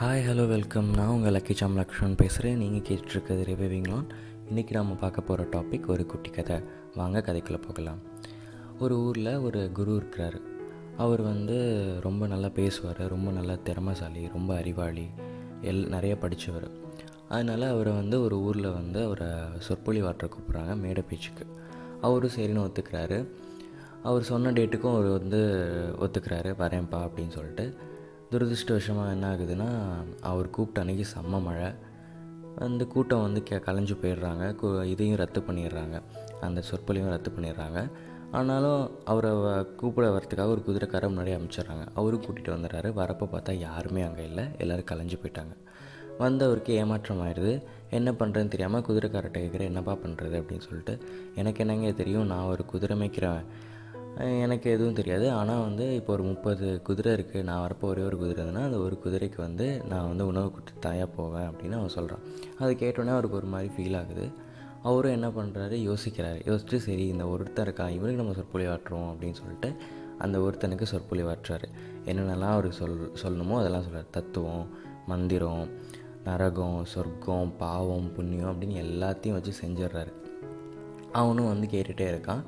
Hi hello welcome நான் உங்கள் lucky சாம் லக்ஷ்மன் பேசுகிறேன் நீங்கள் கேட்டுருக்கிறது ரிவைவிங் இன்றைக்கி நம்ம பார்க்க போகிற டாபிக் ஒரு குட்டி கதை. வாங்க கதைக்குள்ளே போகலாம். ஒரு ஊரில் ஒரு குரு இருக்கிறார். அவர் வந்து ரொம்ப நல்லா பேசுவார் ரொம்ப நல்லா திறமைசாலி ரொம்ப அறிவாளி எல் நிறைய படித்தவர் அதனால் அவரை வந்து ஒரு ஊரில் வந்து அவரை சொற்பொழிவாற்ற கூப்பிட்றாங்க மேடை பேச்சுக்கு. அவரும் சரின்னு ஒத்துக்கிறாரு. அவர் சொன்ன டேட்டுக்கும் அவர் வந்து ஒத்துக்கிறாரு வரேன்ப்பா அப்படின்னு சொல்லிட்டு. துரதிருஷ்டவசமாக என்ன ஆகுதுன்னா அவர் கூப்பிட்ட அன்றைக்கி செம்ம மழை. அந்த கூட்டம் வந்து கே கலைஞ்சு போயிடுறாங்க. கு- இதையும் ரத்து பண்ணிடுறாங்க. அந்த சொற்பொழிவும் ரத்து பண்ணிடுறாங்க. ஆனாலும் அவரை கூப்பிட வரத்துக்காக ஒரு குதிரைக்காரை முன்னாடி அமைச்சிடுறாங்க. அவரும் கூட்டிகிட்டு வந்துடுறாரு. வரப்போ பார்த்தா யாருமே அங்கே இல்லை. எல்லோரும் கலைஞ்சு போயிட்டாங்க. வந்தவருக்கு ஏமாற்றம் ஆயிடுது. என்ன பண்ணுறதுன்னு தெரியாமல் குதிரைக்காரர்கிட்ட கேட்குறேன் என்னப்பா பண்ணுறது அப்படின்னு சொல்லிட்டு எனக்கு என்னங்க தெரியும்? நான் ஒரு குதிரை மேய்க்கிறேன் எனக்கு எதுவும் தெரியாது. ஆனால் வந்து இப்போ ஒரு முப்பது குதிரை இருக்குது நான் வரப்போ ஒரே ஒரு குதிரை இருந்ததுன்னா அந்த ஒரு குதிரைக்கு வந்து நான் வந்து உணவு கொடுத்து தாயாக போவேன் அப்படின்னு அவன் சொல்கிறான் அது கேட்டோன்னே அவருக்கு ஒரு மாதிரி ஃபீல் ஆகுது. அவரும் என்ன பண்ணுறாரு யோசிக்கிறாரு. யோசிச்சுட்டு சரி இந்த ஒருத்தன் இருக்கான். இவனுக்கு நம்ம ஆட்டுறோம் அப்படின்னு சொல்லிட்டு அந்த ஒருத்தனுக்கு சொற்பொழிவாற்றுறாரு என்னென்னலாம் அவருக்கு சொல் சொல்லணுமோ அதெல்லாம் சொல்கிறார் தத்துவம் மந்திரம் நரகம் சொர்க்கம் பாவம் புண்ணியம் அப்படின்னு எல்லாத்தையும் வச்சு செஞ்சிடுறாரு. அவனும் வந்து கேட்டுகிட்டே இருக்கான்.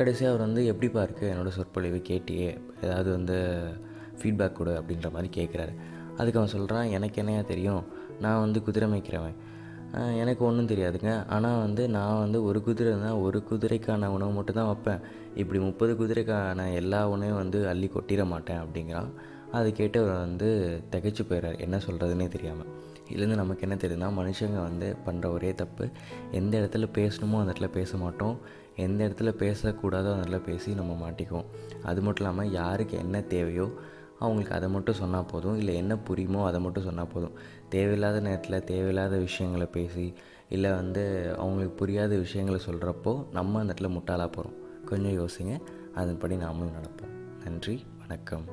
கடைசியாக அவர் வந்து எப்படிப்பா இருக்குது என்னோடய சொற்பொழிவு கேட்டியே. ஏதாவது வந்து ஃபீட்பேக் கொடு அப்படின்ற மாதிரி கேட்குறாரு. அதுக்கு அவன் சொல்கிறான் எனக்கு என்னையா தெரியும்? நான் வந்து குதிரை மேய்க்கிறவன். எனக்கு ஒன்றும் தெரியாதுங்க. ஆனால் வந்து நான் வந்து ஒரு குதிரை தான் ஒரு குதிரைக்கான உணவு மட்டும் தான் வைப்பேன். இப்படி முப்பது குதிரைக்கான எல்லா உணவையும் வந்து அள்ளி கொட்டிட மாட்டேன் அப்படிங்கிறான். அது கேட்டு அவர் வந்து திகைச்சு போயிடுறாரு என்ன சொல்கிறதுனே தெரியாமல் இதுலேருந்து நமக்கு என்ன தெரியுதுன்னா மனுஷங்க வந்து பண்ணுற ஒரே தப்பு. எந்த இடத்துல பேசணுமோ அந்த இடத்துல பேச மாட்டோம். எந்த இடத்துல பேசக்கூடாதோ அந்த இடத்துல பேசி நம்ம மாட்டிக்குவோம். அது மட்டும் இல்லாமல் யாருக்கு என்ன தேவையோ அவங்களுக்கு அதை மட்டும் சொன்னால் போதும். இல்லை என்ன புரியுமோ அதை மட்டும் சொன்னால் போதும். தேவையில்லாத நேரத்தில் தேவையில்லாத விஷயங்களை பேசி இல்லை வந்து அவங்களுக்கு புரியாத விஷயங்களை சொல்கிறப்போ நம்ம அந்த இடத்துல முட்டாளாக போகிறோம் கொஞ்சம் யோசிங்க. அதன்படி நாமளும் நடப்போம். நன்றி வணக்கம்.